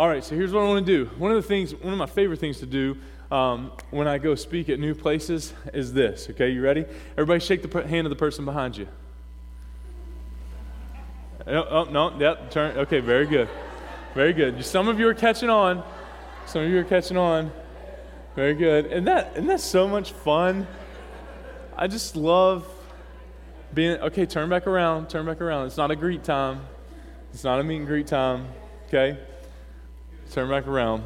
All right, so here's what I want to do. One of the things, one of my favorite things to do um, when I go speak at new places is this. Okay, you ready? Everybody, shake the hand of the person behind you. Oh, oh no, yep, turn. Okay, very good, very good. Some of you are catching on. Some of you are catching on. Very good. And that and that's so much fun. I just love being okay, turn back around, turn back around. It's not a greet time. It's not a meet and greet time. Okay? Turn back around.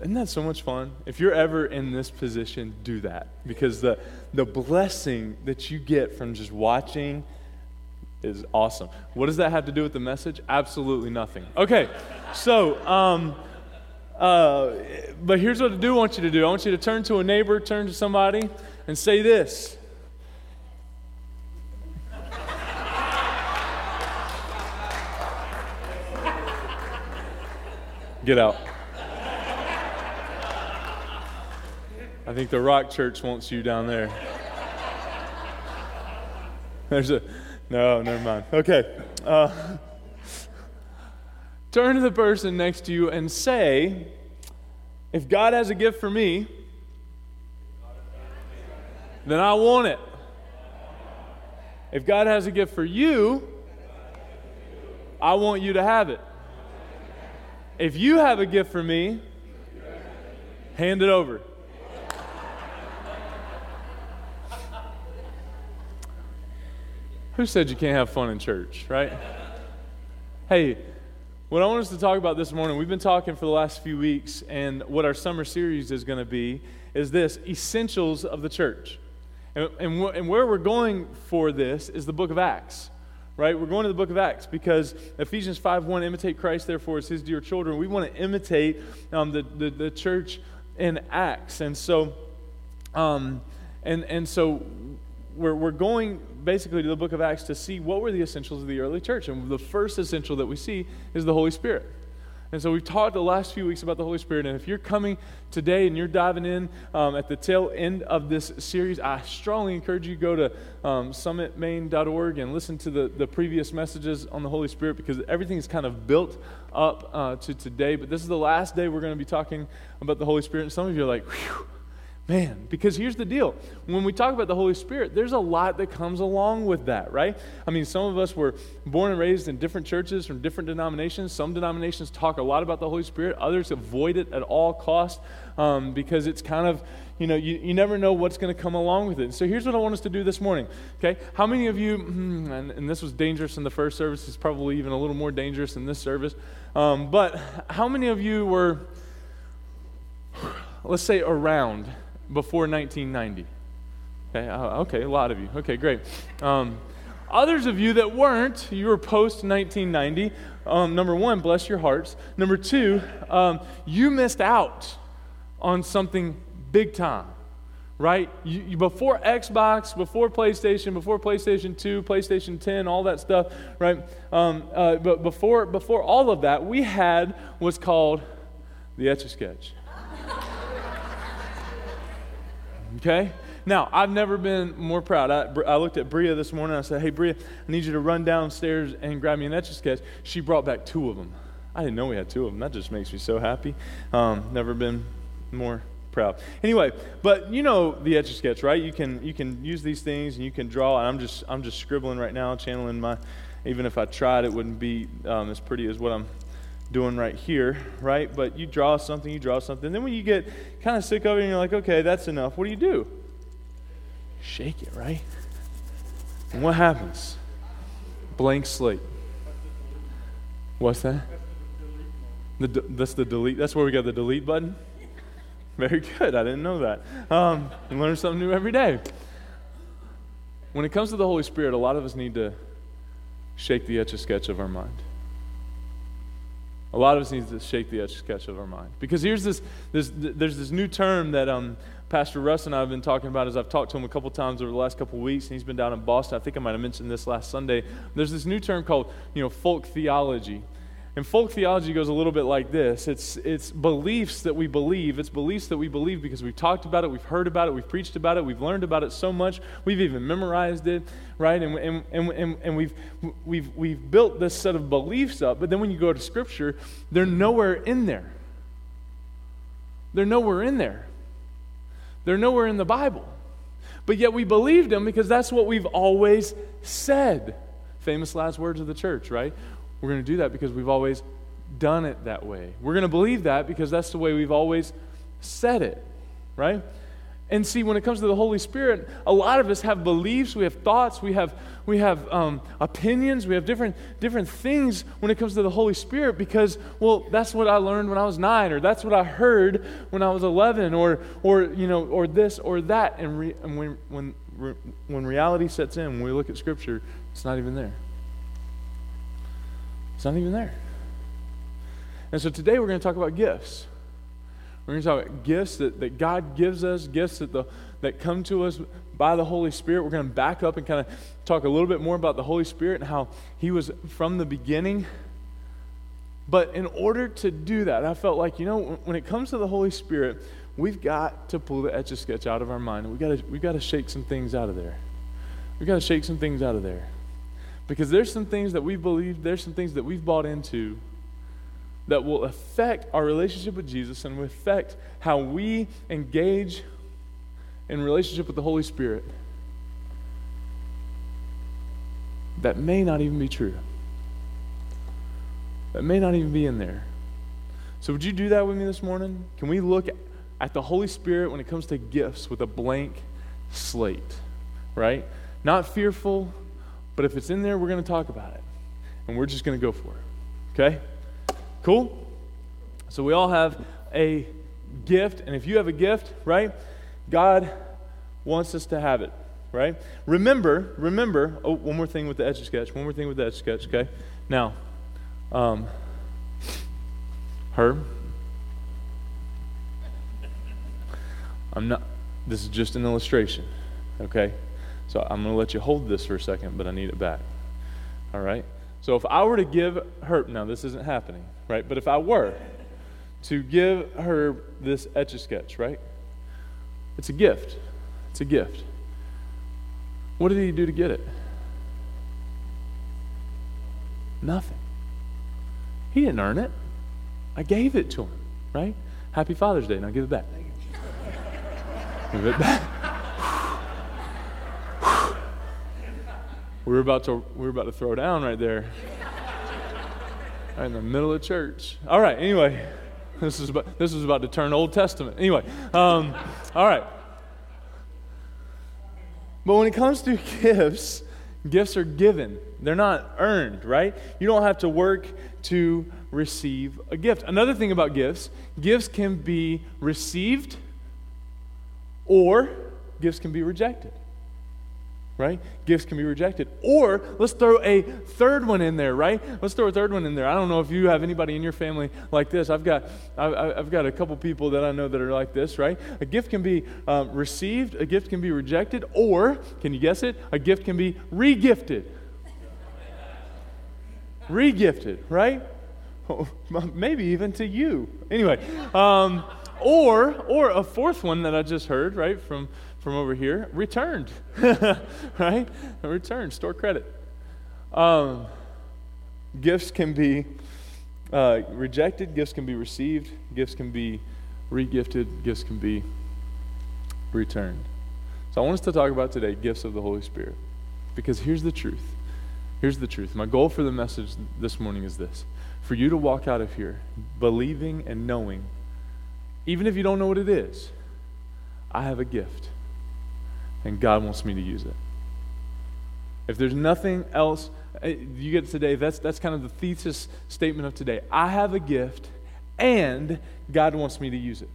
Isn't that so much fun? If you're ever in this position, do that. Because the the blessing that you get from just watching is awesome. What does that have to do with the message? Absolutely nothing. Okay, so um, uh, but here's what I do want you to do. I want you to turn to a neighbor, turn to somebody, and say this. Get out. I think the Rock Church wants you down there. There's a, no, never mind. Okay. Uh, turn to the person next to you and say, if God has a gift for me, then I want it. If God has a gift for you, I want you to have it. If you have a gift for me, hand it over. Who said you can't have fun in church, right? Hey, what I want us to talk about this morning, we've been talking for the last few weeks, and what our summer series is going to be is this essentials of the church. And, and, and, where we're going for this is the book of Acts, right? We're going to the book of Acts because Ephesians 5 1, imitate Christ, therefore, as his dear children. We want to imitate um, the, the, the, church in Acts. And so, um, and, and so we're, we're going basically to the book of Acts to see what were the essentials of the early church. And the first essential that we see is the Holy Spirit. And so we've talked the last few weeks about the Holy Spirit. And if you're coming today and you're diving in um, at the tail end of this series, I strongly encourage you to go to um, and listen to the, the previous messages on the Holy Spirit because everything is kind of built up uh, to today. But this is the last day we're going to be talking about the Holy Spirit. And some of you are like, whew Man, because here's the deal. When we talk about the Holy Spirit, there's a lot that comes along with that, right? I mean, some of us were born and raised in different churches from different denominations. Some denominations talk a lot about the Holy Spirit, others avoid it at all costs um, because it's kind of, you know, you, you never know what's going to come along with it. So here's what I want us to do this morning, okay? How many of you, hmm, and, and, this was dangerous in the first service, it's probably even a little more dangerous in this service, um, but how many of you were, let's say, around? Before 1990? Okay, uh, okay, a lot of you. Okay, great. Um, others of you that weren't, you were post 1990. Um, number one, bless your hearts. Number two, um, you missed out on something big time, right? You, you, before Xbox, before PlayStation, before PlayStation 2, PlayStation 10, all that stuff, right? Um, uh, but before, before all of that, we had what's called the Etch a Sketch. Okay? Now, I've never been more proud. I, I looked at Bria this morning. I said, Hey, Bria, I need you to run downstairs and grab me an etch a sketch. She brought back two of them. I didn't know we had two of them. That just makes me so happy. Um, never been more proud. Anyway, but you know the etch a sketch, right? You can you can use these things and you can draw. And I'm just I'm just scribbling right now, channeling my. Even if I tried, it wouldn't be um, as pretty as what I'm doing right here, right? But you draw something, you draw something. Then when you get kind of sick of it and you're like, okay, that's enough, what do you do? Shake it, right? And what happens? Blank slate. What's that? The, that's the delete. That's where we got the delete button. Very good. I didn't know that. Um, learn something new every day. When it comes to the Holy Spirit, a lot of us need to shake the etch a sketch of our mind. A lot of us need to shake the etch sketch of our mind. Because here's this, this there's this new term that um, Pastor Russ and I have been talking about as I've talked to him a couple times over the last couple weeks, and he's been down in Boston. I think I might have mentioned this last Sunday. There's this new term called, you know, folk theology. And folk theology goes a little bit like this it's, it's beliefs that we believe. It's beliefs that we believe because we've talked about it, we've heard about it, we've preached about it, we've learned about it so much, we've even memorized it, right? And, and, and, and, and we've, we've, we've built this set of beliefs up. But then when you go to Scripture, they're nowhere in there. They're nowhere in there. They're nowhere in the Bible. But yet we believed them because that's what we've always said. Famous last words of the church, right? We're going to do that because we've always done it that way. We're going to believe that because that's the way we've always said it, right? And see, when it comes to the Holy Spirit, a lot of us have beliefs, we have thoughts, we have, we have um, opinions, we have different, different things when it comes to the Holy Spirit because, well, that's what I learned when I was nine, or that's what I heard when I was 11, or, or you know, or this or that. And, re, and when, when, re, when reality sets in, when we look at Scripture, it's not even there. Not even there. And so today we're going to talk about gifts. We're going to talk about gifts that, that God gives us, gifts that, the, that come to us by the Holy Spirit. We're going to back up and kind of talk a little bit more about the Holy Spirit and how He was from the beginning. But in order to do that, I felt like, you know, when it comes to the Holy Spirit, we've got to pull the etch a sketch out of our mind. We've got to, we've got to shake some things out of there. We've got to shake some things out of there. Because there's some things that we believe, there's some things that we've bought into that will affect our relationship with Jesus and will affect how we engage in relationship with the Holy Spirit that may not even be true. That may not even be in there. So, would you do that with me this morning? Can we look at the Holy Spirit when it comes to gifts with a blank slate, right? Not fearful, but if it's in there, we're going to talk about it. And we're just going to go for it. Okay? Cool? So we all have a gift. And if you have a gift, right, God wants us to have it, right? Remember, remember, oh, one more thing with the etch a sketch. One more thing with the etch a sketch, okay? Now, um, Herb, I'm not, this is just an illustration, okay? So I'm going to let you hold this for a second, but I need it back. All right? So if I were to give her, now this isn't happening, right? But if I were to give her this etch a sketch, right? It's a gift. It's a gift. What did he do to get it? Nothing. He didn't earn it. I gave it to him, right? Happy Father's Day. Now give it back. give it back. We were about to we were about to throw down right there. right in the middle of church. All right, anyway. This is about, this is about to turn Old Testament. Anyway, um, all right. But when it comes to gifts, gifts are given. They're not earned, right? You don't have to work to receive a gift. Another thing about gifts, gifts can be received or gifts can be rejected right? Gifts can be rejected. Or let's throw a third one in there, right? Let's throw a third one in there. I don't know if you have anybody in your family like this. I've got, I've, got a couple people that I know that are like this, right? A gift can be um, received, a gift can be rejected, or, can you guess it? A gift can be regifted. regifted, right? Maybe even to you. Anyway, um, or or a fourth one that I just heard, right, from from over here, returned, right? Returned, store credit. Um, gifts can be uh, rejected, gifts can be received, gifts can be regifted, gifts can be returned. So I want us to talk about today gifts of the Holy Spirit. Because here's the truth. Here's the truth. My goal for the message this morning is this for you to walk out of here believing and knowing, even if you don't know what it is, I have a gift and God wants me to use it. If there's nothing else eh, you get today, that's, that's kind of the thesis statement of today. I have a gift, and God wants me to use it.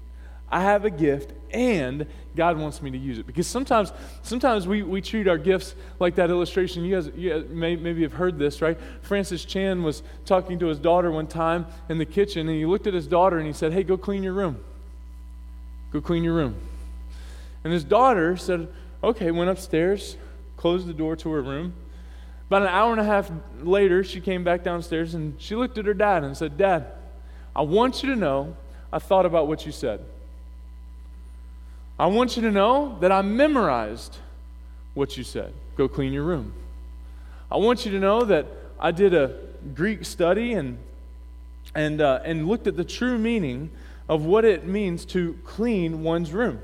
I have a gift, and God wants me to use it. Because sometimes, sometimes we, we treat our gifts like that illustration. You guys, you guys may, maybe have heard this, right? Francis Chan was talking to his daughter one time in the kitchen, and he looked at his daughter and he said, Hey, go clean your room. Go clean your room. And his daughter said, Okay, went upstairs, closed the door to her room, About an hour and a half later, she came back downstairs and she looked at her dad and said, Dad, I want you to know I thought about what you said. I want you to know that I memorized what you said. Go clean your room. I want you to know that I did a Greek study and, and, uh, and looked at the true meaning of what it means to clean one's room.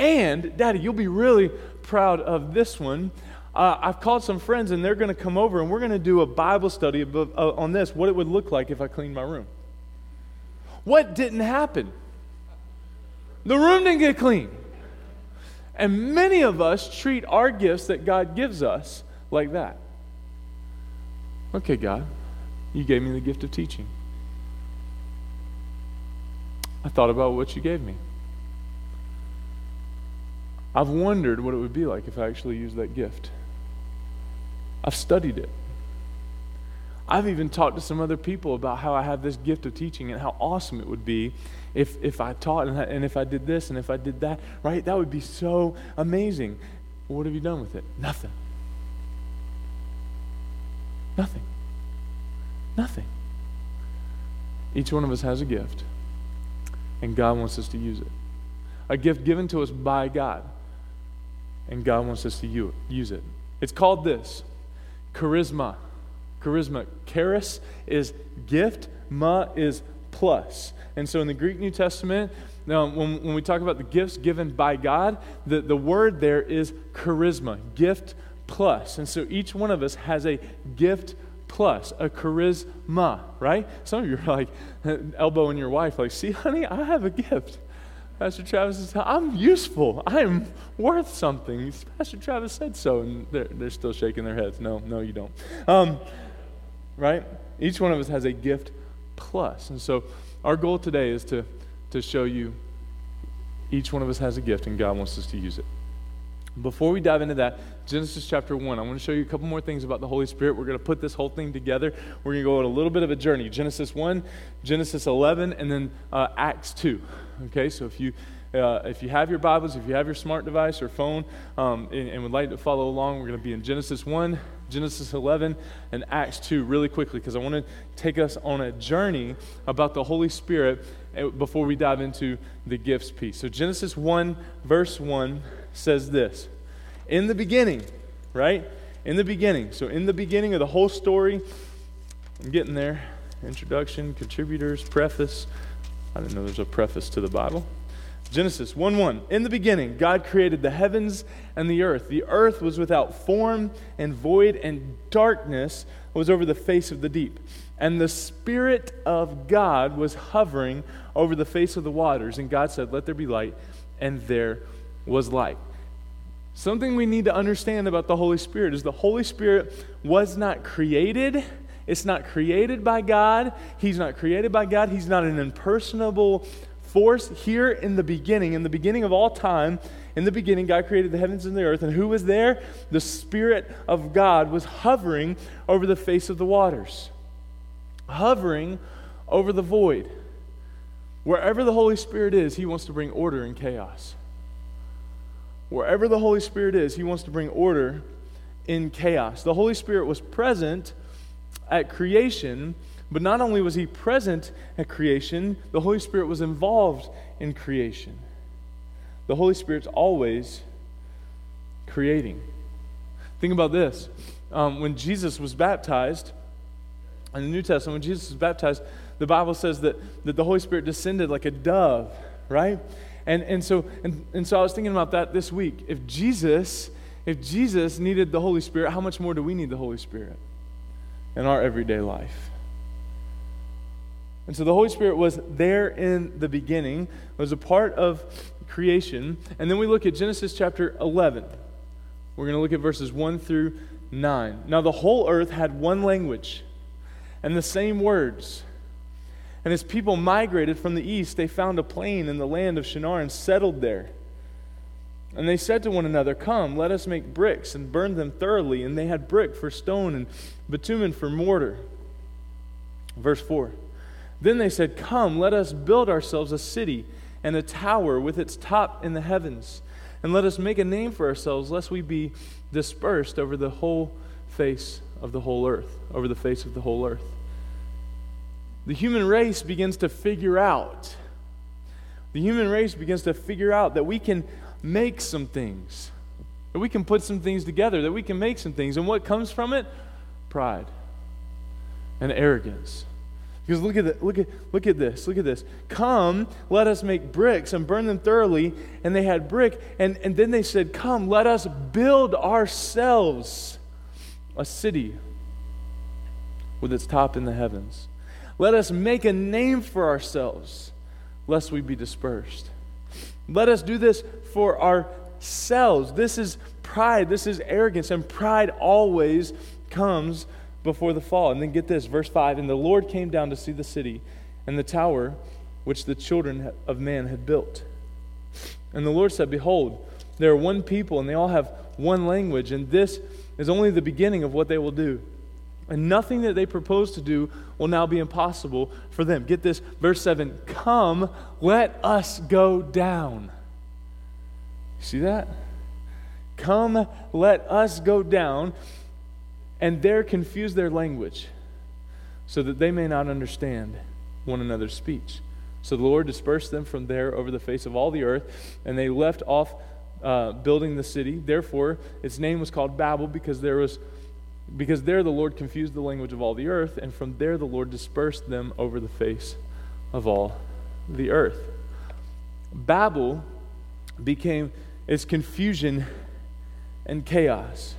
And, Daddy, you'll be really proud of this one. Uh, I've called some friends and they're going to come over and we're going to do a Bible study uh, on this, what it would look like if I cleaned my room. What didn't happen? The room didn't get clean. And many of us treat our gifts that God gives us like that. Okay, God, you gave me the gift of teaching. I thought about what you gave me. I've wondered what it would be like if I actually used that gift. I've studied it. I've even talked to some other people about how I have this gift of teaching and how awesome it would be if, if I taught and, and if I did this and if I did that, right? That would be so amazing. What have you done with it? Nothing. Nothing. Nothing. Each one of us has a gift, and God wants us to use it. A gift given to us by God, and God wants us to use it. It's called this charisma. Charisma. Charis is gift, ma is plus. And so in the Greek New Testament, now, when, when we talk about the gifts given by God, the, the word there is charisma, gift plus. And so each one of us has a gift plus, a charisma, right? Some of you are like elbowing your wife, like, see, honey, I have a gift. Pastor Travis says, I'm useful. I'm worth something. Pastor Travis said so. And they're, they're still shaking their heads. No, no, you don't. Um, right? Each one of us has a gift plus. And so our goal today is to, to show you each one of us has a gift and God wants us to use it. Before we dive into that, Genesis chapter 1, I want to show you a couple more things about the Holy Spirit. We're going to put this whole thing together. We're going to go on a little bit of a journey Genesis 1, Genesis 11, and then uh, Acts 2. Okay, so if you uh, if you have your Bibles, if you have your smart device or phone, um, and, and, would like to follow along, we're going to be in Genesis 1, Genesis 11, and Acts 2 really quickly because I want to take us on a journey about the Holy Spirit eh, before we dive into the gifts piece. So, Genesis 1, verse 1 says this In the beginning, right? In the beginning. So, in the beginning of the whole story, I'm getting there. Introduction, contributors, preface. I didn't know there's a preface to the Bible. Genesis 1 1. In the beginning, God created the heavens and the earth. The earth was without form and void, and darkness was over the face of the deep. And the Spirit of God was hovering over the face of the waters. And God said, Let there be light. And there was light. Something we need to understand about the Holy Spirit is the Holy Spirit was not created. It's not created by God. He's not created by God. He's not an impersonable force here in the beginning, in the beginning of all time. In the beginning, God created the heavens and the earth. And who was there? The Spirit of God was hovering over the face of the waters, hovering over the void. Wherever the Holy Spirit is, He wants to bring order in chaos. Wherever the Holy Spirit is, He wants to bring order in chaos. The Holy Spirit was present at creation but not only was he present at creation, the Holy Spirit was involved in creation. The Holy Spirit's always creating. Think about this. Um, when Jesus was baptized, in the New Testament, when Jesus was baptized, the Bible says that, that the Holy Spirit descended like a dove, right? And, and, so, and, and so I was thinking about that this week. If Jesus, if Jesus needed the Holy Spirit, how much more do we need the Holy Spirit in our everyday life? And so the Holy Spirit was there in the beginning, was a part of creation. And then we look at Genesis chapter 11. We're going to look at verses 1 through 9. Now, the whole earth had one language and the same words. And as people migrated from the east, they found a plain in the land of Shinar and settled there. And they said to one another, Come, let us make bricks and burn them thoroughly. And they had brick for stone and bitumen for mortar. Verse 4. Then they said, Come, let us build ourselves a city and a tower with its top in the heavens, and let us make a name for ourselves, lest we be dispersed over the whole face of the whole earth, over the face of the whole earth. The human race begins to figure out, the human race begins to figure out that we can make some things, that we can put some things together, that we can make some things. And what comes from it? Pride and arrogance. Because look at, the, look, at, look at this. Look at this. Come, let us make bricks and burn them thoroughly. And they had brick. And, and then they said, Come, let us build ourselves a city with its top in the heavens. Let us make a name for ourselves, lest we be dispersed. Let us do this for ourselves. This is pride. This is arrogance. And pride always comes before the fall. And then get this, verse 5 And the Lord came down to see the city and the tower which the children of man had built. And the Lord said, Behold, there are one people, and they all have one language, and this is only the beginning of what they will do. And nothing that they propose to do will now be impossible for them. Get this, verse 7 Come, let us go down. See that? Come, let us go down and there confuse their language so that they may not understand one another's speech. So the Lord dispersed them from there over the face of all the earth, and they left off uh, building the city. Therefore, its name was called Babel because there was because there the Lord confused the language of all the earth, and from there the Lord dispersed them over the face of all the earth. Babel became its confusion and chaos.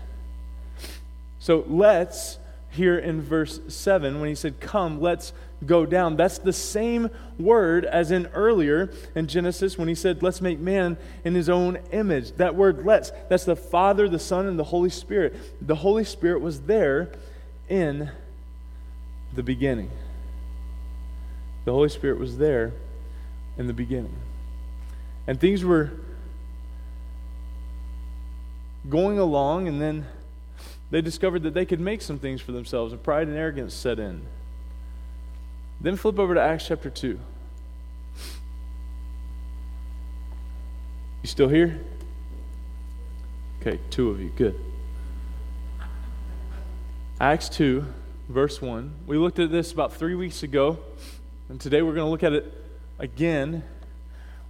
So let's, here in verse 7, when he said, Come, let's go down, that's the same word as in earlier in Genesis when he said, Let's make man in his own image. That word let's, that's the Father, the Son, and the Holy Spirit. The Holy Spirit was there in the beginning. The Holy Spirit was there in the beginning. And things were going along, and then they discovered that they could make some things for themselves, and pride and arrogance set in. Then flip over to Acts chapter 2. You still here? Okay, two of you. Good. Acts 2, verse 1. We looked at this about three weeks ago, and today we're going to look at it again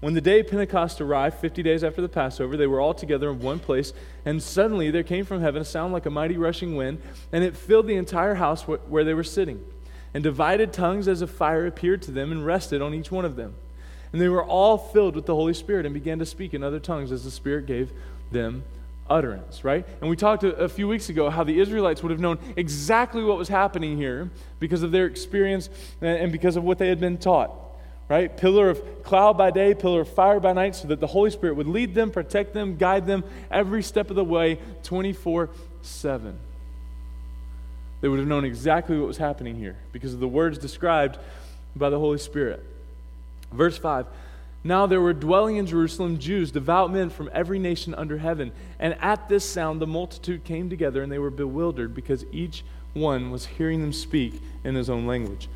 when the day of Pentecost arrived, 50 days after the Passover, they were all together in one place, and suddenly there came from heaven a sound like a mighty rushing wind, and it filled the entire house wh- where they were sitting. And divided tongues as a fire appeared to them and rested on each one of them. And they were all filled with the Holy Spirit and began to speak in other tongues as the Spirit gave them utterance, right? And we talked a, a, few weeks ago how the Israelites would have known exactly what was happening here because of their experience and because of what they had been taught right? Pillar of cloud by day, pillar of fire by night, so that the Holy Spirit would lead them, protect them, guide them every step of the way 24 7. They would have known exactly what was happening here because of the words described by the Holy Spirit. Verse 5 Now there were dwelling in Jerusalem Jews, devout men from every nation under heaven. And at this sound, the multitude came together and they were bewildered because each one was hearing them speak in his own language.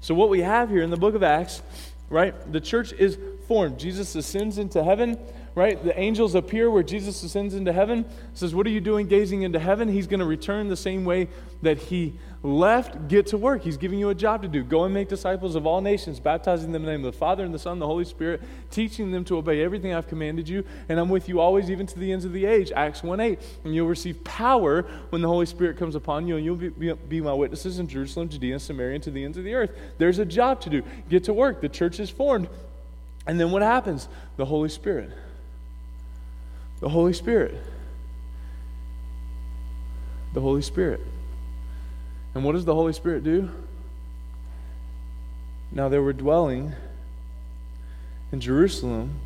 So, what we have here in the book of Acts, right, the church is formed. Jesus ascends into heaven, right? The angels appear where Jesus ascends into heaven. Says, What are you doing gazing into heaven? He's going to return the same way that he left. Get to work. He's giving you a job to do. Go and make disciples of all nations, baptizing them in the name of the Father and the Son and the Holy Spirit, teaching them to obey everything I've commanded you. And I'm with you always, even to the ends of the age. Acts 1 8. And you'll receive power when the Holy Spirit comes upon you, and you'll be, be, be my witnesses in Jerusalem, Judea, and Samaria, and to the ends of the earth. There's a job to do. Get to work. The church is formed. And then what happens? The Holy Spirit the Holy Spirit. The Holy Spirit. And what does the Holy Spirit do? Now they were dwelling in Jerusalem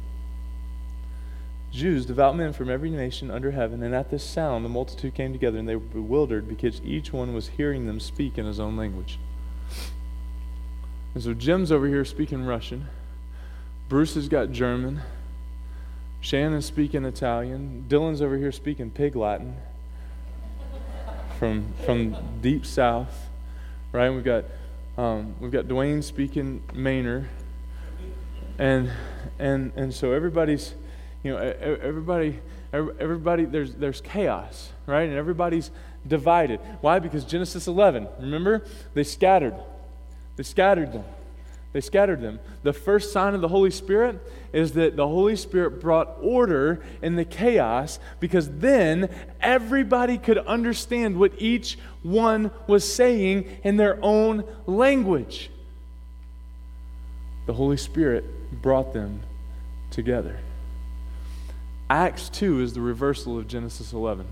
Jews, devout men from every nation under heaven, and at this sound the multitude came together, and they were bewildered because each one was hearing them speak in his own language. And so Jim's over here speaking Russian. Bruce has got German. Shannon's speaking Italian. Dylan's over here speaking pig Latin from, from deep south, right? We've got, um, we've got Dwayne speaking Manor. And, and, and so everybody's you know, everybody, everybody, there's, there's chaos, right? And everybody's divided. Why? Because Genesis 11, remember? They scattered. They scattered them. They scattered them. The first sign of the Holy Spirit is that the Holy Spirit brought order in the chaos because then everybody could understand what each one was saying in their own language. The Holy Spirit brought them together. Acts 2 is the reversal of Genesis 11.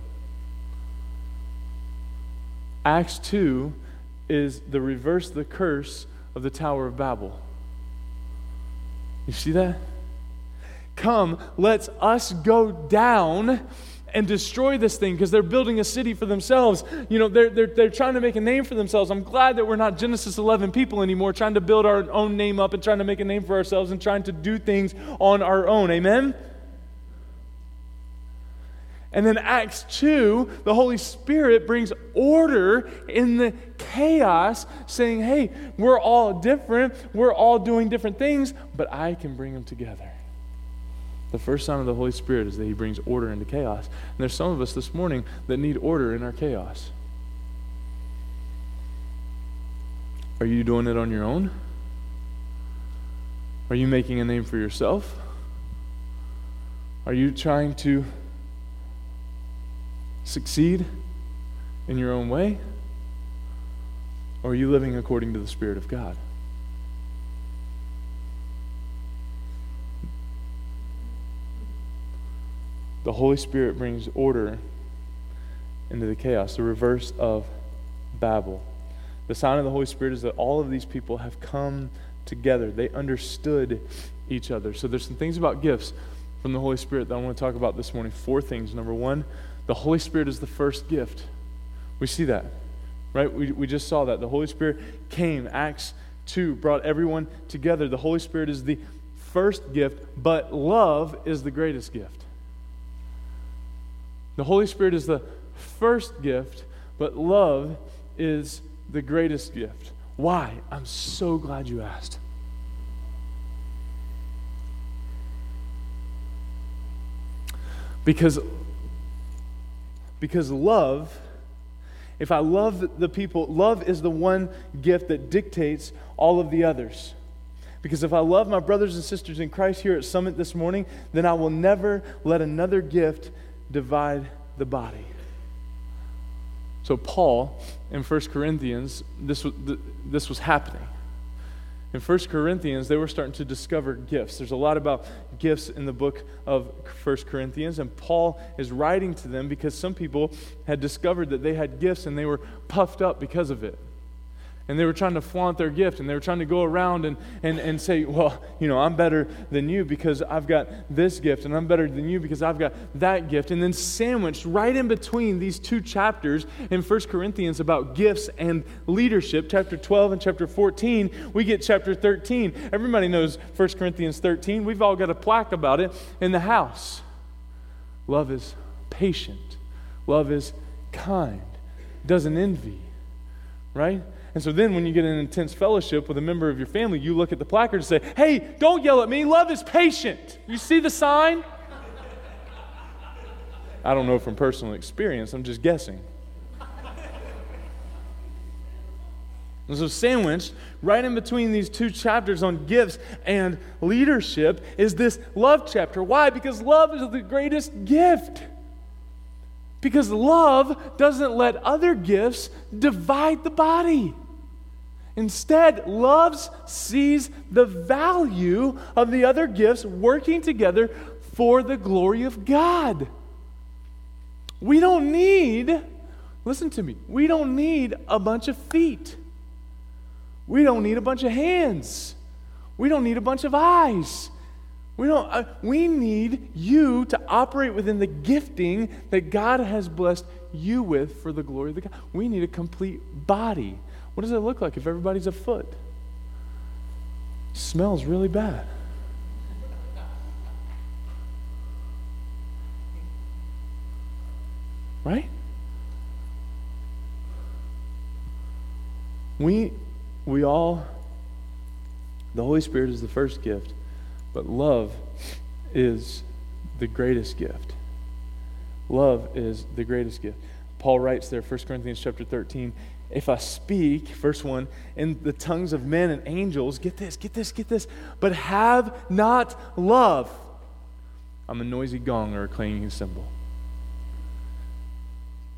Acts 2 is the reverse the curse of the Tower of Babel. You see that? Come, let's us go down and destroy this thing because they're building a city for themselves. You know, they're, they're, they're trying to make a name for themselves. I'm glad that we're not Genesis 11 people anymore, trying to build our own name up and trying to make a name for ourselves and trying to do things on our own. Amen? And then Acts 2, the Holy Spirit brings order in the chaos, saying, hey, we're all different. We're all doing different things, but I can bring them together. The first sign of the Holy Spirit is that He brings order into chaos. And there's some of us this morning that need order in our chaos. Are you doing it on your own? Are you making a name for yourself? Are you trying to succeed in your own way? Or are you living according to the Spirit of God? The Holy Spirit brings order into the chaos, the reverse of Babel. The sign of the Holy Spirit is that all of these people have come together. They understood each other. So there's some things about gifts from the Holy Spirit that I want to talk about this morning. Four things. Number one, the Holy Spirit is the first gift. We see that, right? We, we just saw that. The Holy Spirit came, Acts 2, brought everyone together. The Holy Spirit is the first gift, but love is the greatest gift. The Holy Spirit is the first gift, but love is the greatest gift. Why? I'm so glad you asked. Because because love, if I love the people, love is the one gift that dictates all of the others. Because if I love my brothers and sisters in Christ here at Summit this morning, then I will never let another gift divide the body. So, Paul in 1 Corinthians, this was, this was happening in 1 Corinthians, they were starting to discover gifts. There's a lot about gifts in the book of 1 Corinthians, and Paul is writing to them because some people had discovered that they had gifts and they were puffed up because of it and they were trying to flaunt their gift and they were trying to go around and, and, and say well you know i'm better than you because i've got this gift and i'm better than you because i've got that gift. And then sandwiched right in between these two chapters in 1 corinthians about gifts and leadership chapter 12 and chapter 14 we get chapter 13 everybody knows 1 corinthians 13 we've all got a plaque about it in the house. Love is patient. Love is kind. Doesn't envy right and so then when you get an intense fellowship with a member of your family, you look at the placard and say, Hey, don't yell at me. Love is patient. You see the sign? I don't know from personal experience, I'm just guessing. And so, sandwiched right in between these two chapters on gifts and leadership is this love chapter. Why? Because love is the greatest gift. Because love doesn't let other gifts divide the body. Instead, love sees the value of the other gifts working together for the glory of God. We don't need, listen to me, we don't need a bunch of feet. We don't need a bunch of hands. We don't need a bunch of eyes. We don't uh, we need you to operate within the gifting that God has blessed you with for the glory of the God. We need a complete body. What does it look like if everybody's a foot? Smells really bad. Right? We we all the Holy Spirit is the first gift, but love is the greatest gift. Love is the greatest gift. Paul writes there, 1 Corinthians chapter 13, if I speak, verse 1, in the tongues of men and angels, get this, get this, get this, but have not love, I'm a noisy gong or a clanging cymbal.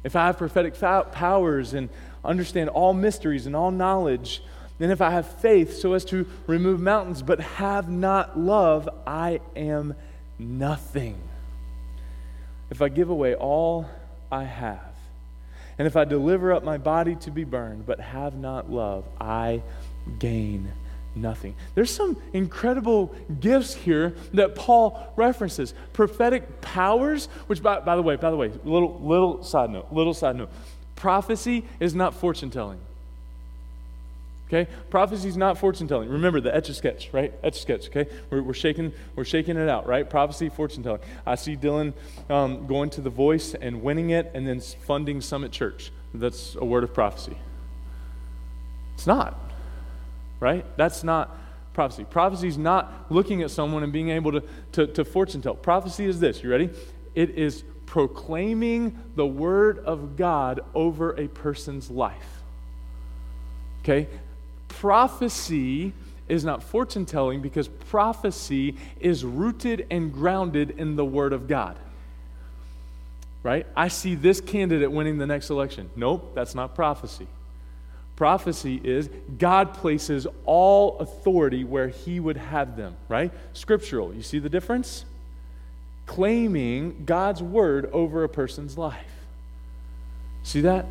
If I have prophetic powers and understand all mysteries and all knowledge, then if I have faith so as to remove mountains but have not love, I am nothing. If I give away all I have, and if I deliver up my body to be burned but have not love, I gain nothing. There's some incredible gifts here that Paul references. Prophetic powers, which by, by the way, by the way, little little side note, little side note. Prophecy is not fortune telling. Okay? Prophecy is not fortune telling. Remember the etch a sketch, right? Etch a sketch, okay? We're, we're, shaking, we're shaking it out, right? Prophecy, fortune telling. I see Dylan um, going to The Voice and winning it and then funding Summit Church. That's a word of prophecy. It's not, right? That's not prophecy. Prophecy is not looking at someone and being able to, to, to fortune tell. Prophecy is this, you ready? It is proclaiming the word of God over a person's life. Okay? Prophecy is not fortune telling because prophecy is rooted and grounded in the Word of God. Right? I see this candidate winning the next election. Nope, that's not prophecy. Prophecy is God places all authority where He would have them, right? Scriptural. You see the difference? Claiming God's word over a person's life. See that?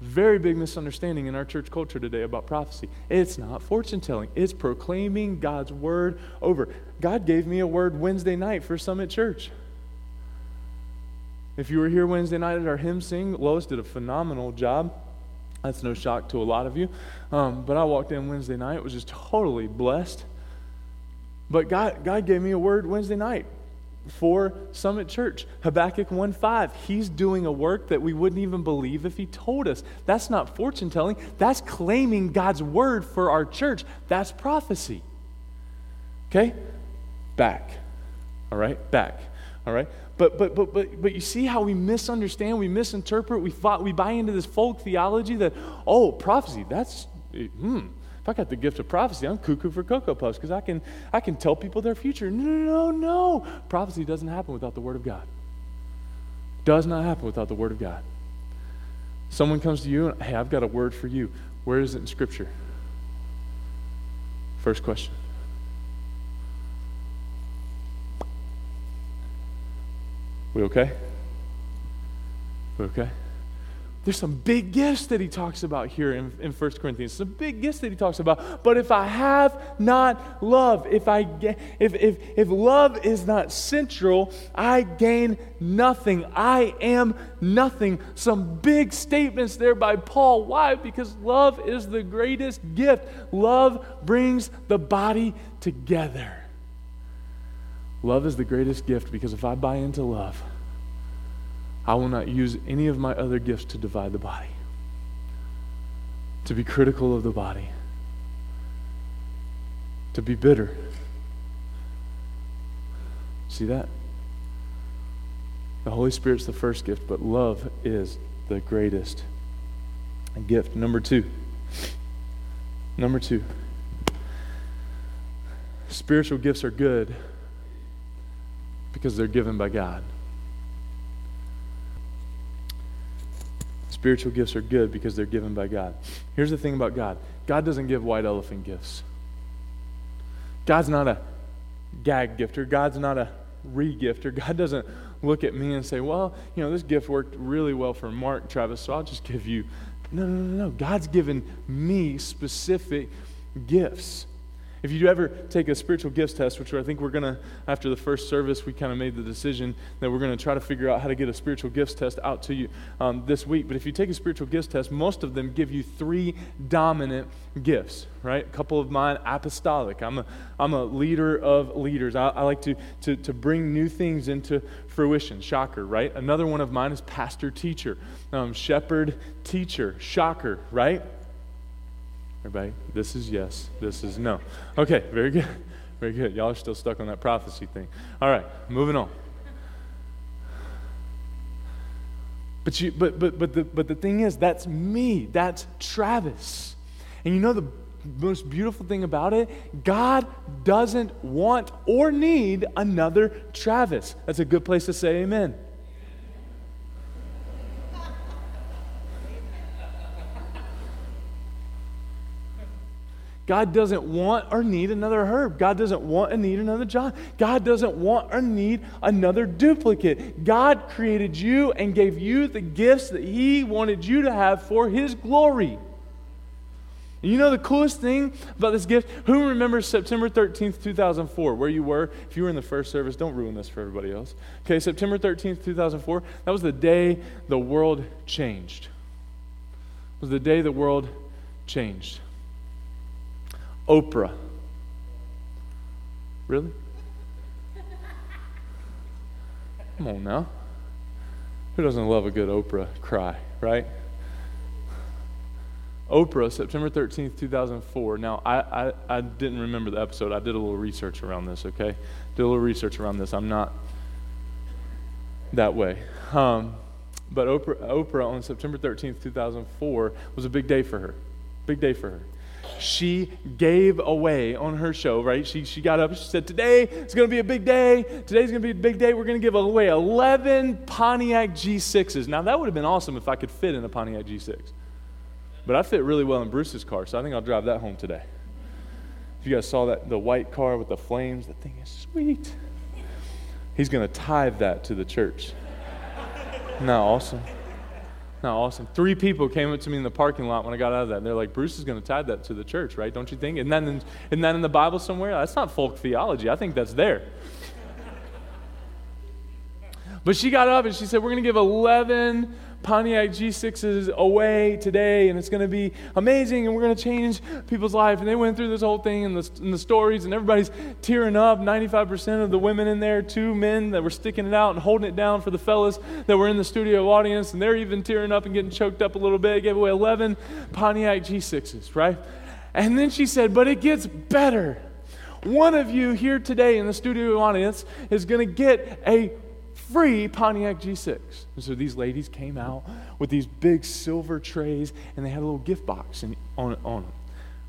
Very big misunderstanding in our church culture today about prophecy. It's not fortune telling, it's proclaiming God's word over. God gave me a word Wednesday night for Summit Church. If you were here Wednesday night at our hymn sing, Lois did a phenomenal job. That's no shock to a lot of you. Um, but I walked in Wednesday night, it was just totally blessed. But God, God gave me a word Wednesday night for Summit Church. Habakkuk 1:5. He's doing a work that we wouldn't even believe if he told us. That's not fortune telling. That's claiming God's word for our church. That's prophecy. Okay? Back. All right? Back. All right? But but but but but you see how we misunderstand, we misinterpret, we fought, we buy into this folk theology that oh, prophecy, that's hmm I got the gift of prophecy, I'm cuckoo for Cocoa Puffs because I can, I can tell people their future. No, no, no, no. Prophecy doesn't happen without the Word of God. Does not happen without the Word of God. Someone comes to you and, hey, I've got a word for you. Where is it in Scripture? First question. We okay? We okay? There's some big gifts that he talks about here in, in 1 Corinthians. Some big gifts that he talks about. But if I have not love, if I if, if, if love is not central, I gain nothing. I am nothing. Some big statements there by Paul. Why? Because love is the greatest gift. Love brings the body together. Love is the greatest gift because if I buy into love, I will not use any of my other gifts to divide the body, to be critical of the body, to be bitter. See that? The Holy Spirit's the first gift, but love is the greatest gift. Number two. Number two. Spiritual gifts are good because they're given by God. Spiritual gifts are good because they're given by God. Here's the thing about God God doesn't give white elephant gifts. God's not a gag gifter, God's not a re gifter. God doesn't look at me and say, well, you know, this gift worked really well for Mark, Travis, so I'll just give you. No, no, no, no. God's given me specific gifts. If you ever take a spiritual gifts test, which I think we're going to, after the first service, we kind of made the decision that we're going to try to figure out how to get a spiritual gifts test out to you um, this week. But if you take a spiritual gifts test, most of them give you three dominant gifts, right? A couple of mine, apostolic. I'm a, I'm a leader of leaders. I, I like to, to, to bring new things into fruition. Shocker, right? Another one of mine is pastor teacher, um, shepherd teacher. Shocker, right? Everybody, this is yes, this is no. Okay, very good. Very good. Y'all are still stuck on that prophecy thing. All right, moving on. But, you, but, but, but, the, but the thing is, that's me. That's Travis. And you know the most beautiful thing about it? God doesn't want or need another Travis. That's a good place to say amen. God doesn't want or need another Herb. God doesn't want or need another John. God doesn't want or need another duplicate. God created you and gave you the gifts that He wanted you to have for His glory. You know the coolest thing about this gift? Who remembers September 13th, 2004, where you were? If you were in the first service, don't ruin this for everybody else. Okay, September 13th, 2004, that was the day the world changed. It was the day the world changed. Oprah. Really? Come on now. Who doesn't love a good Oprah cry, right? Oprah, September 13th, 2004. Now, I, I, I, didn't remember the episode. I did a little research around this, okay? Did a little research around this. I'm not that way. Um, but Oprah, Oprah on September 13th, 2004 was a big day for her. Big day for her she gave away on her show, right? She, she got up, she said, Today it's going to be a big day. Today's going to be a big day. We're going to give away 11 Pontiac G6s. Now, that would have been awesome if I could fit in a Pontiac G6. But I fit really well in Bruce's car, so I think I'll drive that home today. If you guys saw that, the white car with the flames, the thing is sweet. He's going to tithe that to the church. That awesome? Now, awesome. Three people came up to me in the parking lot when I got out of that. And they're like, Bruce is going to tie that to the church, right? Don't you think? And then, isn't that in the Bible somewhere? That's not folk theology. I think that's there. but she got up and she said, We're going to give 11 Pontiac G6s away today, and it's going to be amazing, and we're going to change people's life. And they went through this whole thing and the, and the stories, and everybody's tearing up. 95% of the women in there, two men that were sticking it out and holding it down for the fellas that were in the studio audience, and they're even tearing up and getting choked up a little bit. Gave away 11 Pontiac G6s, right? And then she said, But it gets better. One of you here today in the studio audience is going to get a free Pontiac G6. And so these ladies came out with these big silver trays and they had a little gift box on, on them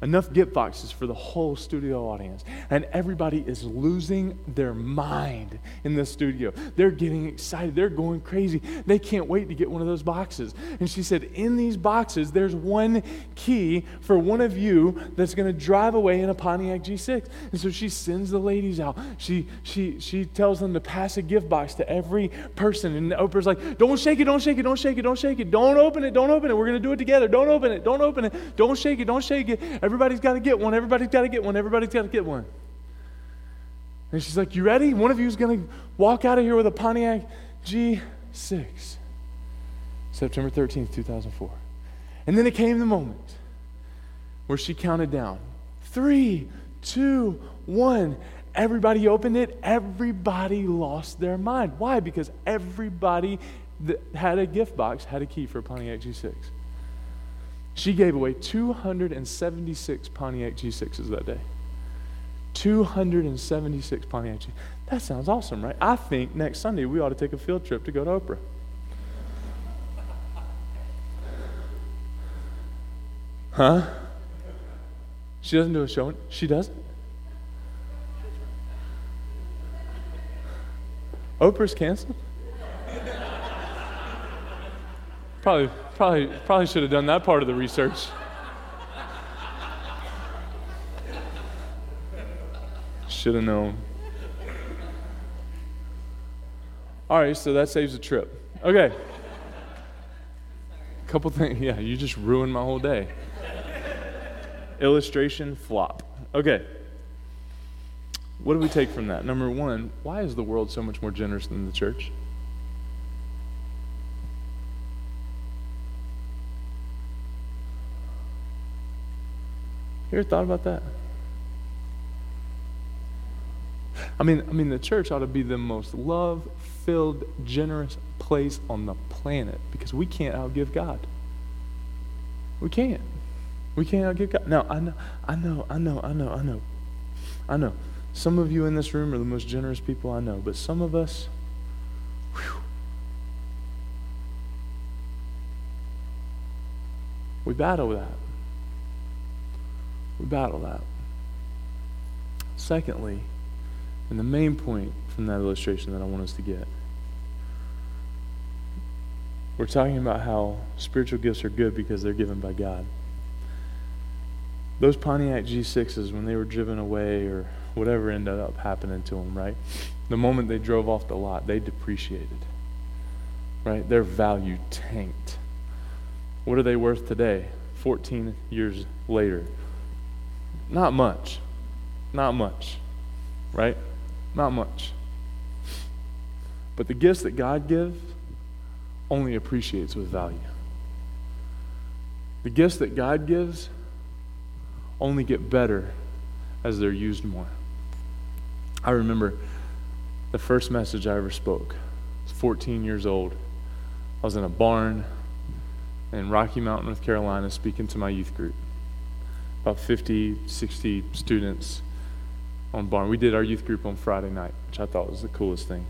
enough gift boxes for the whole studio audience. And everybody is losing their mind in the studio. They're getting excited. They're going crazy. They can't wait to get one of those boxes. And she said, In these boxes, there's one key for one of you that's going to drive away in a Pontiac G6. And so she sends the ladies out. She, she, she tells them to pass a gift box to every person. And Oprah's like, Don't shake it, don't shake it, don't shake it, don't shake it. Don't open it, don't open it. We're going to do it together. Don't open it, don't open it. Don't shake it, don't shake it. Everybody's got to get one. Everybody's got to get one. Everybody's got to get one. And she's like, You ready? One of you is going to walk out of here with a Pontiac G6. September 13th, 2004. And then it came the moment where she counted down three, two, one. Everybody opened it. Everybody lost their mind. Why? Because everybody that had a gift box had a key for a Pontiac G6. She gave away 276 Pontiac G6s that day. 276 Pontiac G. That sounds awesome, right? I think next Sunday we ought to take a field trip to go to Oprah. Huh? She doesn't do a show. She doesn't. Oprah's canceled? Probably Probably, probably should have done that part of the research. Should have known. All right, so that saves a trip. Okay. A Couple things. Yeah, you just ruined my whole day. Illustration flop. Okay. What do we take from that? Number one, why is the world so much more generous than the church? You ever thought about that? I mean, I mean, the church ought to be the most love-filled, generous place on the planet because we can't outgive God. We can't. We can't outgive God. Now, I know, I know, I know, I know, I know, I know. Some of you in this room are the most generous people I know, but some of us, whew, we battle that. We battle that. Secondly, and the main point from that illustration that I want us to get we're talking about how spiritual gifts are good because they're given by God. Those Pontiac G6s, when they were driven away or whatever ended up happening to them, right? The moment they drove off the lot, they depreciated, right? Their value tanked. What are they worth today, 14 years later? Not much. Not much, right? Not much. But the gifts that God gives, only appreciates with value. The gifts that God gives only get better as they're used more. I remember the first message I ever spoke. I was 14 years old. I was in a barn in Rocky Mount, North Carolina, speaking to my youth group. About 50, 60 students on barn. We did our youth group on Friday night, which I thought was the coolest thing.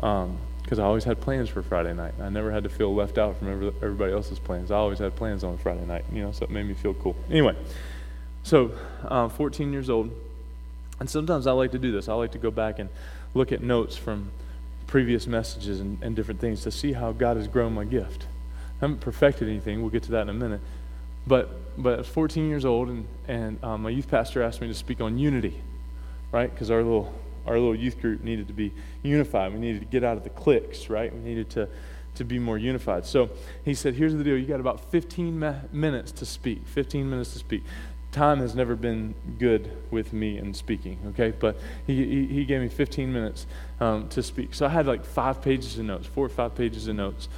Um, because I always had plans for Friday night. I never had to feel left out from everybody else's plans. I always had plans on Friday night, you know, so it made me feel cool. Anyway, so uh, 14 years old, and sometimes I like to do this. I like to go back and look at notes from previous messages and, and different things to see how God has grown my gift. I haven't perfected anything. We'll get to that in a minute. But but I was 14 years old, and and um, my youth pastor asked me to speak on unity, right? Because our little our little youth group needed to be unified. We needed to get out of the cliques, right? We needed to, to be more unified. So he said, Here's the deal. You got about 15 me- minutes to speak. 15 minutes to speak. Time has never been good with me in speaking, okay? But he, he, he gave me 15 minutes um, to speak. So I had like five pages of notes, four or five pages of notes.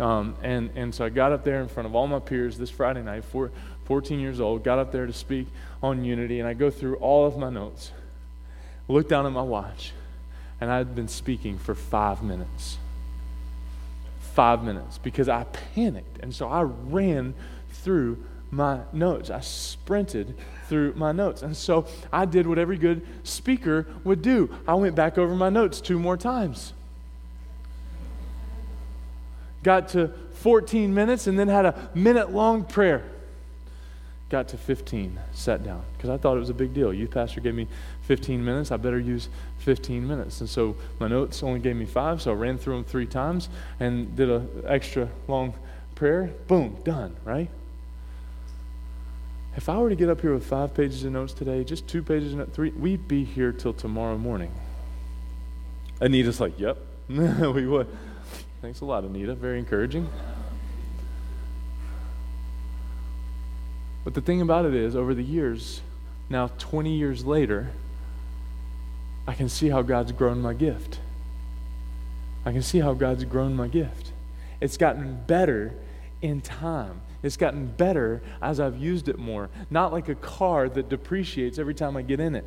Um, and, and so I got up there in front of all my peers this Friday night, four, 14 years old, got up there to speak on unity, and I go through all of my notes look down at my watch, and I had been speaking for five minutes. Five minutes because I panicked. And so I ran through my notes. I sprinted through my notes. And so I did what every good speaker would do I went back over my notes two more times. Got to 14 minutes and then had a minute long prayer got to 15, sat down, because I thought it was a big deal. Youth pastor gave me 15 minutes. I better use 15 minutes. And so my notes only gave me five, so I ran through them three times and did an extra long prayer. Boom, done, right? If I were to get up here with five pages of notes today, just two pages and three, we'd be here till tomorrow morning. Anita's like, yep, we would. Thanks a lot, Anita. Very encouraging. But the thing about it is, over the years, now 20 years later, I can see how God's grown my gift. I can see how God's grown my gift. It's gotten better in time. It's gotten better as I've used it more. Not like a car that depreciates every time I get in it.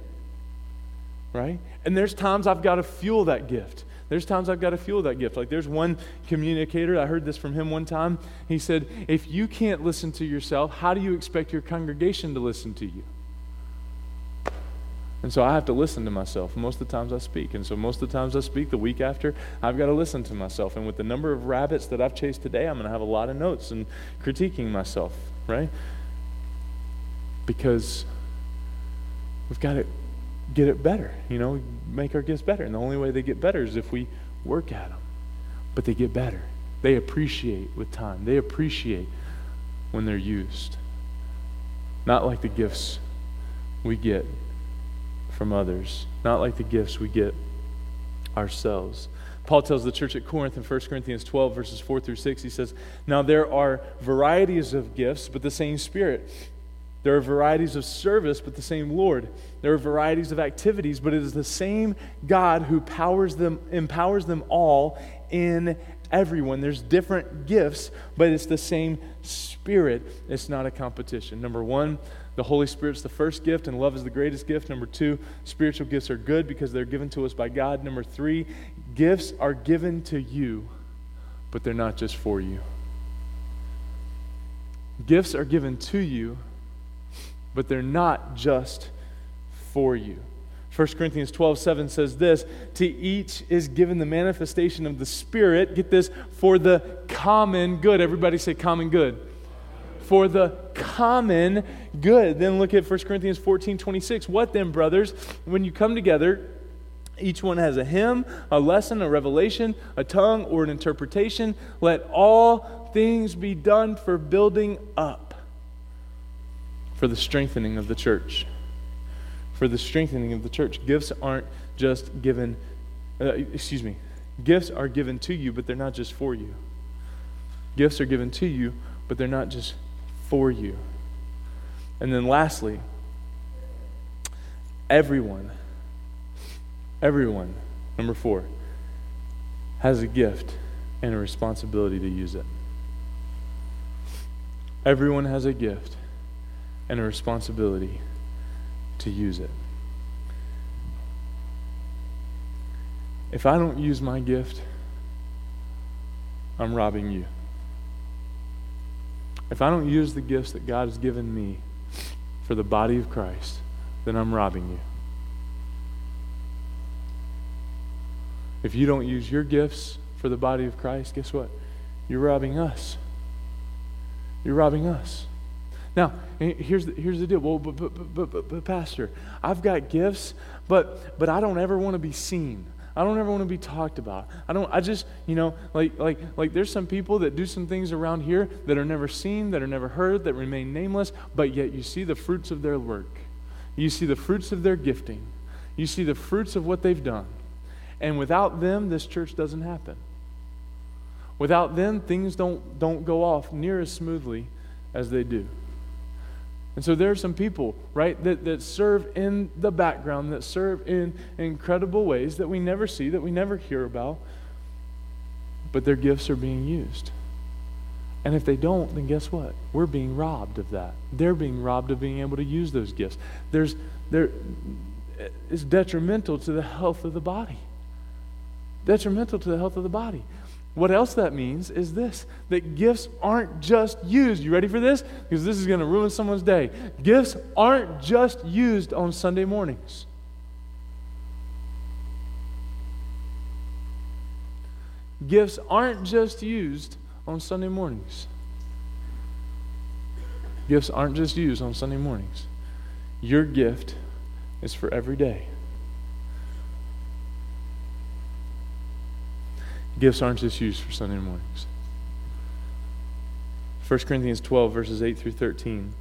Right? And there's times I've got to fuel that gift. There's times I've got to fuel that gift. Like there's one communicator, I heard this from him one time. He said, If you can't listen to yourself, how do you expect your congregation to listen to you? And so I have to listen to myself most of the times I speak. And so most of the times I speak, the week after, I've got to listen to myself. And with the number of rabbits that I've chased today, I'm going to have a lot of notes and critiquing myself, right? Because we've got to get it better. You know, make our gifts better. And the only way they get better is if we work at them. But they get better. They appreciate with time. They appreciate when they're used. Not like the gifts we get from others, not like the gifts we get ourselves. Paul tells the church at Corinth in 1 Corinthians 12, verses 4 through 6, he says, Now there are varieties of gifts, but the same Spirit. There are varieties of service, but the same Lord. There are varieties of activities, but it is the same God who powers them, empowers them all in everyone. There's different gifts, but it's the same Spirit. It's not a competition. Number one, the Holy Spirit's the first gift, and love is the greatest gift. Number two, spiritual gifts are good because they're given to us by God. Number three, gifts are given to you, but they're not just for you. Gifts are given to you but they're not just for you. 1 Corinthians 12, 7 says this To each is given the manifestation of the Spirit, get this, for the common good. Everybody say common good. For the common good. Then look at 1 Corinthians 14, 26. What then, brothers? When you come together, each one has a hymn, a lesson, a revelation, a tongue, or an interpretation. Let all things be done for building up, for the strengthening of the church for the strengthening of the church. Gifts aren't just given, uh, excuse me, gifts are given to you, but they're not just for you. Gifts are given to you, but they're not just for you. And then lastly, everyone, everyone, number four, has a gift and a responsibility to use it. Everyone has a gift and a responsibility to use it. If I don't use my gift, I'm robbing you. If I don't use the gifts that God has given me for the body of Christ, then I'm robbing you. If you don't use your gifts for the body of Christ, guess what? You're robbing us. You're robbing us. Now, eh, here's the, here's the deal. Well, but, but, but, but, but, Pastor, I've got gifts, but, but I don't ever want to be seen. I don't ever want to be talked about. I don't, I just, you know, like, like, like there's some people that do some things around here that are never seen, that are never heard, that remain nameless, but yet you see the fruits of their work. You see the fruits of their gifting. You see the fruits of what they've done. And without them, this church doesn't happen. Without them, things don't, don't go off near as smoothly as they do. And so there are some people, right, that, that serve in the background, that serve in incredible ways that we never see, that we never hear about, but their gifts are being used. And if they don't, then guess what? We're being robbed of that. They're being robbed of being able to use those gifts. There's, there, it's detrimental to the health of the body. Detrimental to the health of the body. What else that means is this that gifts aren't just used. You ready for this? Because this is going to ruin someone's day. Gifts aren't just used on Sunday mornings. Gifts aren't just used on Sunday mornings. Gifts aren't just used on Sunday mornings. Your gift is for every day. Gifts aren't just used for Sunday mornings. 1 Corinthians 12, verses 8 through 13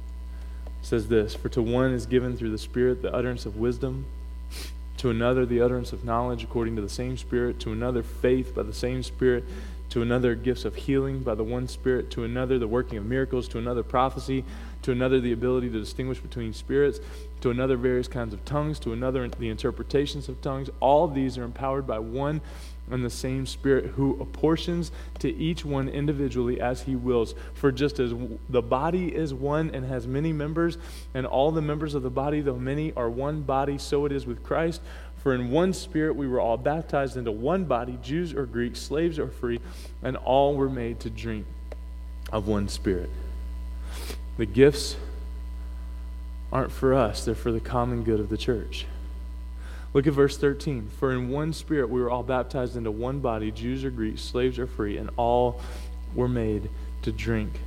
says this For to one is given through the Spirit the utterance of wisdom, to another the utterance of knowledge according to the same Spirit, to another faith by the same Spirit, to another gifts of healing by the one Spirit, to another the working of miracles, to another prophecy, to another the ability to distinguish between spirits, to another various kinds of tongues, to another the interpretations of tongues. All these are empowered by one and the same Spirit who apportions to each one individually as he wills. For just as the body is one and has many members, and all the members of the body, though many, are one body, so it is with Christ. For in one Spirit we were all baptized into one body, Jews or Greeks, slaves or free, and all were made to drink of one Spirit. The gifts aren't for us, they're for the common good of the church. Look at verse 13. For in one spirit we were all baptized into one body, Jews or Greeks, slaves or free, and all were made to drink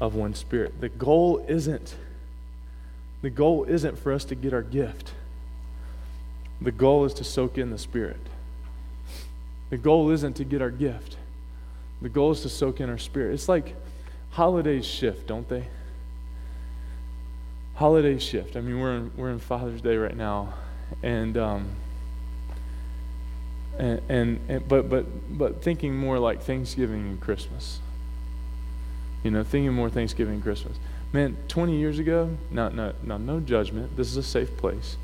of one spirit. The goal isn't the goal isn't for us to get our gift. The goal is to soak in the spirit. The goal isn't to get our gift. The goal is to soak in our spirit. It's like holidays shift, don't they? Holidays shift. I mean, we're in, we're in Father's Day right now and um, and, and, and, but but but thinking more like Thanksgiving and Christmas. You know, thinking more Thanksgiving and Christmas. Man, 20 years ago, no, no, no, no judgment. This is a safe place.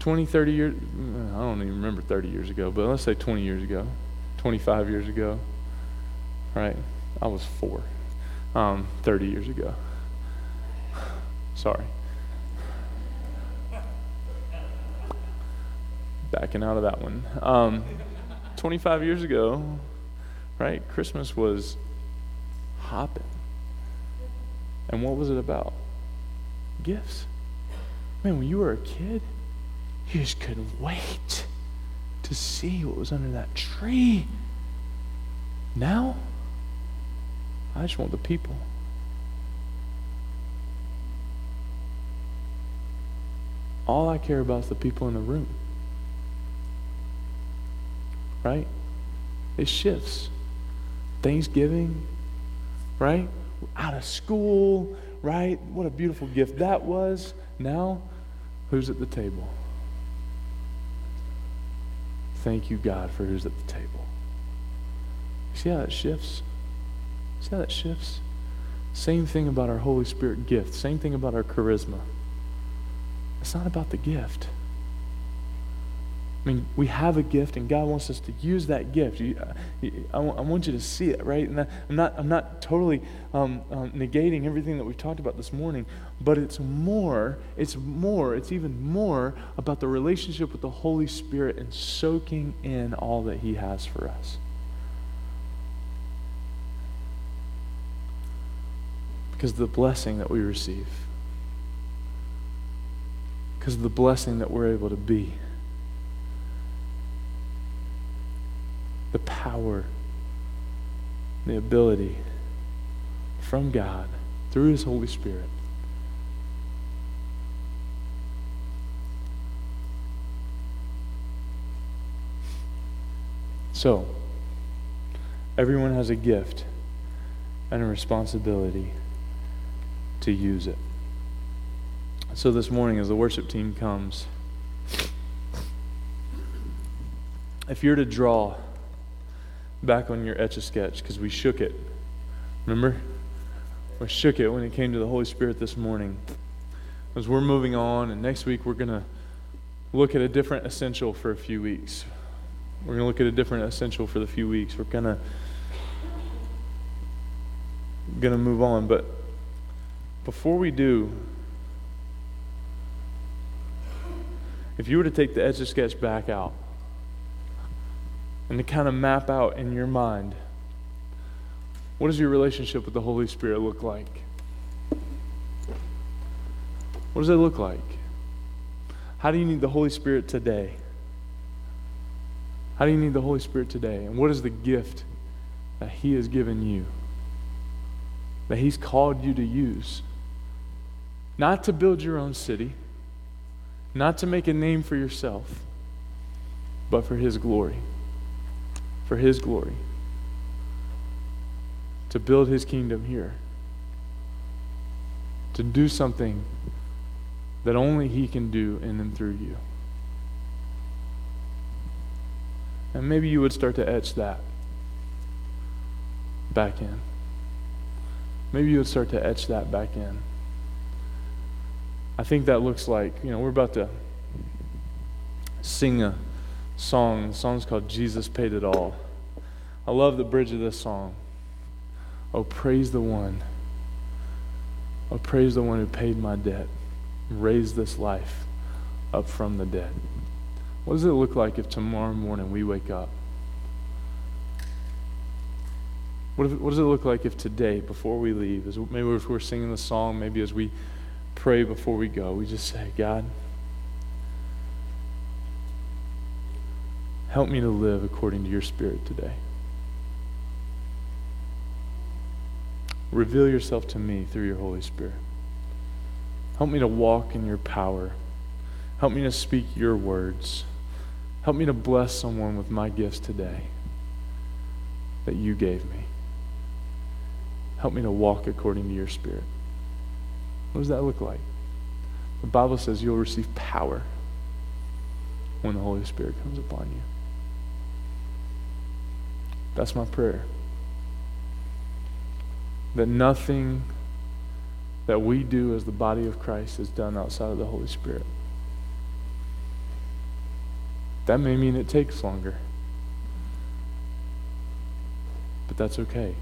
20, 30 years, I don't even remember 30 years ago, but let's say 20 years ago, 25 years ago, right? I was four, um, 30 years ago. Sorry. Backing out of that one. Um, 25 years ago, right, Christmas was hopping. And what was it about? Gifts. Man, when you were a kid, you just couldn't wait to see what was under that tree. Now, I just want the people. All I care about is the people in the room. Right? It shifts. Thanksgiving, right? Out of school, right? What a beautiful gift that was. Now, who's at the table? Thank you, God, for who's at the table. See how that shifts? See how that shifts? Same thing about our Holy Spirit gift. Same thing about our charisma. It's not about the gift. I mean, we have a gift, and God wants us to use that gift. You, uh, I, I, want you to see it, right? And I'm not, I'm not totally um, um, negating everything that we've talked about this morning, but it's more, it's more, it's even more about the relationship with the Holy Spirit and soaking in all that He has for us. Because the blessing that we receive, because of the blessing that we're able to be. The power, the ability from God through His Holy Spirit. So, everyone has a gift and a responsibility to use it. So, this morning, as the worship team comes, if you're to draw back on your etch a sketch because we shook it. Remember? We shook it when it came to the Holy Spirit this morning. As we're moving on, and next week we're going to look at a different essential for a few weeks. We're going to look at a different essential for the few weeks. We're going to going to move on, but before we do, if you were to take the etch a sketch back out, and to kind of map out in your mind what does your relationship with the Holy Spirit look like? What does it look like? How do you need the Holy Spirit today? How do you need the Holy Spirit today? And what is the gift that He has given you? That He's called you to use? Not to build your own city, not to make a name for yourself, but for His glory for His glory, to build His kingdom here, to do something that only He can do in and through you. And maybe you would start to etch that back in. Maybe you would start to etch that back in. I think that looks like, you know, we're about to sing a song. The song's called Jesus Paid It All. I love the bridge of this song. Oh, praise the one. Oh, praise the one who paid my debt, raised this life up from the dead. What does it look like if tomorrow morning we wake up? What, if, what does it look like if today, before we leave, as maybe if we're singing the song, maybe as we pray before we go, we just say, God, Help me to live according to your spirit today. Reveal yourself to me through your Holy Spirit. Help me to walk in your power. Help me to speak your words. Help me to bless someone with my gifts today that you gave me. Help me to walk according to your Spirit. What does that look like? The Bible says you'll receive power when the Holy Spirit comes upon you. That's my prayer. That nothing that we do as the body of Christ is done outside of the Holy Spirit. That may mean it takes longer. But that's okay.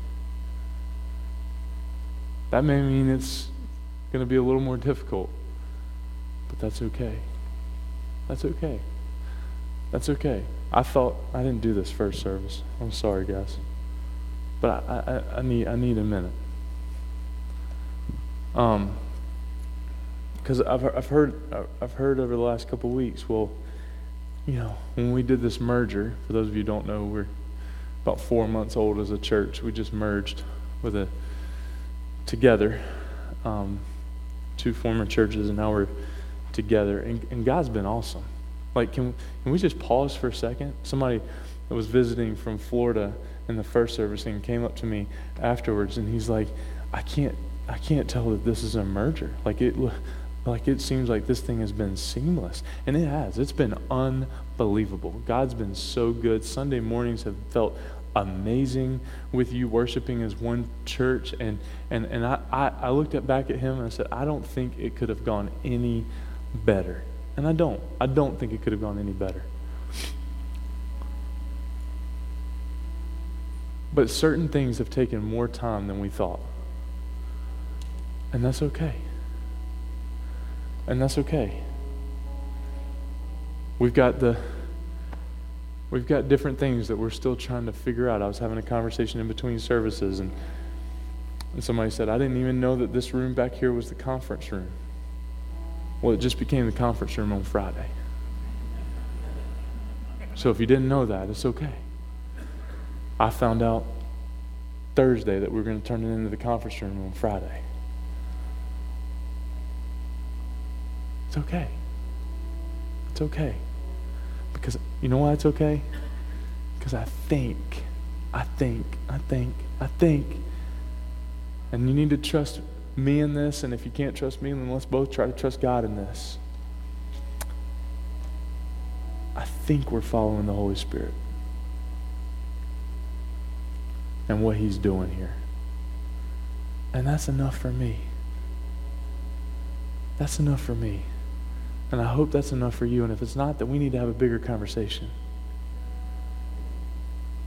That may mean it's going to be a little more difficult. But that's okay. That's okay. That's okay. I thought I didn't do this first service. I'm sorry, guys. But I, I, I need, I need a minute. Um, because I've, I've heard I've heard over the last couple of weeks. Well, you know, when we did this merger, for those of you who don't know, we're about four months old as a church. We just merged with a together, um, two former churches, and now we're together. And, and God's been awesome. Like, can can we just pause for a second? Somebody that was visiting from Florida in the first service and came up to me afterwards, and he's like, "I can't I can't tell that this is a merger. Like it, like it seems like this thing has been seamless, and it has. It's been unbelievable. God's been so good. Sunday mornings have felt amazing with you worshiping as one church, and and and I I, I looked at, back at him and I said, I don't think it could have gone any better, and I don't. I don't think it could have gone any better. But certain things have taken more time than we thought. And that's okay. And that's okay. We've got the we've got different things that we're still trying to figure out. I was having a conversation in between services and and somebody said, I didn't even know that this room back here was the conference room. Well, it just became the conference room on Friday. So if you didn't know that, it's okay. I found out Thursday that we are going to turn it into the conference room on Friday. It's okay. It's okay. Because you know why it's okay? Because I think, I think, I think, I think. And you need to trust me in this, and if you can't trust me, then let's both try to trust God in this. I think we're following the Holy Spirit and what He's doing here. And that's enough for me. That's enough for me. And I hope that's enough for you. And if it's not, then we need to have a bigger conversation.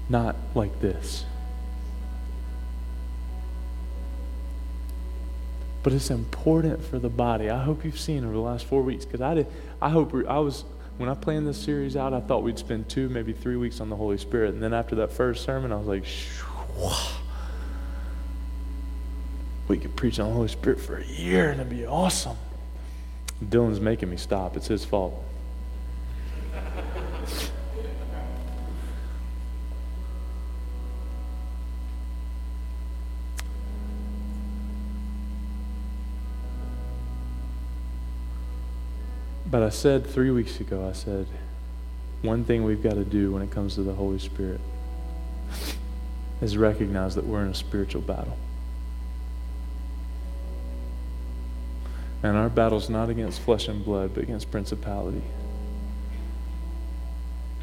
Not like this. But it's important for the body. I hope you've seen over the last four weeks because I did. I hope I was when I planned this series out. I thought we'd spend two, maybe three weeks on the Holy Spirit, and then after that first sermon, I was like, we could preach on the Holy Spirit for a year, and it'd be awesome. Dylan's making me stop. It's his fault. But I said three weeks ago, I said, one thing we've got to do when it comes to the Holy Spirit is recognize that we're in a spiritual battle. And our battle's not against flesh and blood, but against principality.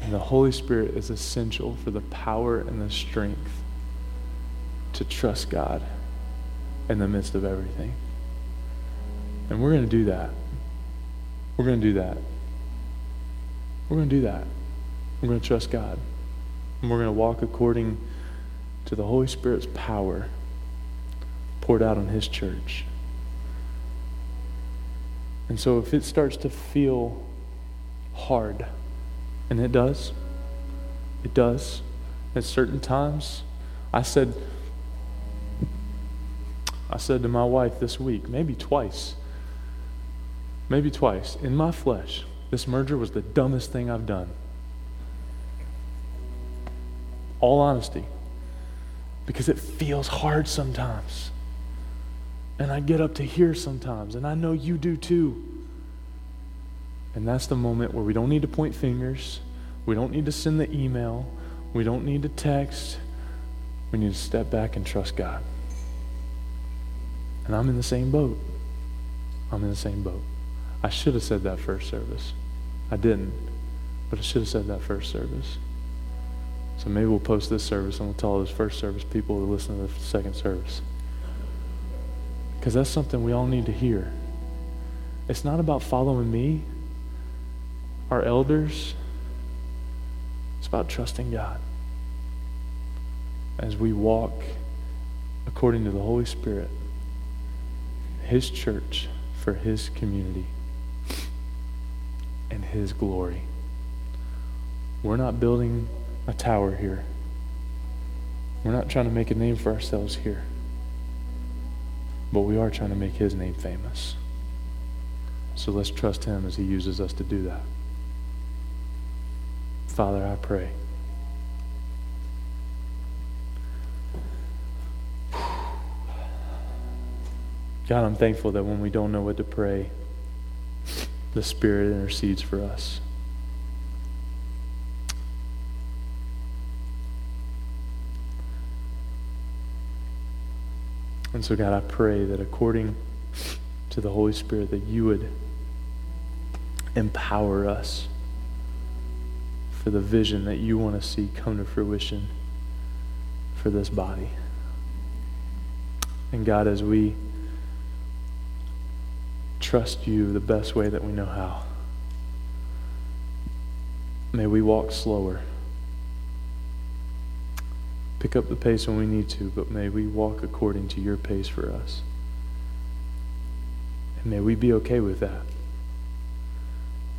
And the Holy Spirit is essential for the power and the strength to trust God in the midst of everything. And we're going to do that. We're going to do that. We're going to do that. We're going to trust God. And we're going to walk according to the Holy Spirit's power poured out on His church. And so if it starts to feel hard, and it does, it does, at certain times, I said, I said to my wife this week, maybe twice, maybe twice, in my flesh, this merger was the dumbest thing I've done. All honesty. Because it feels hard sometimes. And I get up to here sometimes, and I know you do too. And that's the moment where we don't need to point fingers. We don't need to send the email. We don't need to text. We need to step back and trust God. And I'm in the same boat. I'm in the same boat. I should have said that first service. I didn't, but I should have said that first service. So maybe we'll post this service and we'll tell those first service people to listen to the second service. Because that's something we all need to hear. It's not about following me, our elders. It's about trusting God as we walk according to the Holy Spirit, His church for His community and His glory. We're not building a tower here. We're not trying to make a name for ourselves here. But we are trying to make his name famous. So let's trust Him as He uses us to do that. Father, I pray. God, I'm thankful that when we don't know what to pray, the Spirit intercedes for us. And so, God, I pray that according to the Holy Spirit, that you would empower us for the vision that you want to see come to fruition for this body. And God, as we trust you the best way that we know how, may we walk slower. Pick up the pace when we need to, but may we walk according to your pace for us. And may we be okay with that.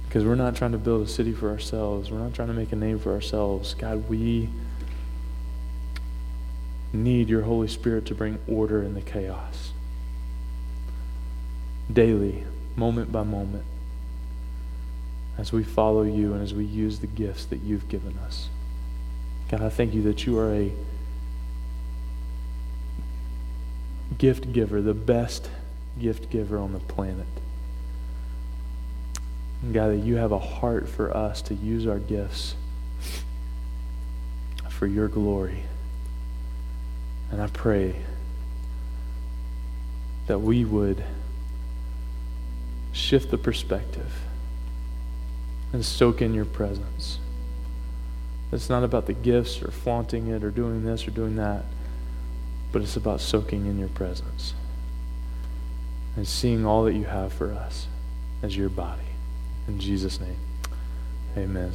Because we're not trying to build a city for ourselves. We're not trying to make a name for ourselves. God, we need your Holy Spirit to bring order in the chaos. Daily, moment by moment, as we follow you and as we use the gifts that you've given us. God, I thank you that you are a gift giver, the best gift giver on the planet. And God, that you have a heart for us to use our gifts for your glory. And I pray that we would shift the perspective and soak in your presence. It's not about the gifts or flaunting it or doing this or doing that, but it's about soaking in your presence and seeing all that you have for us as your body. In Jesus' name, amen.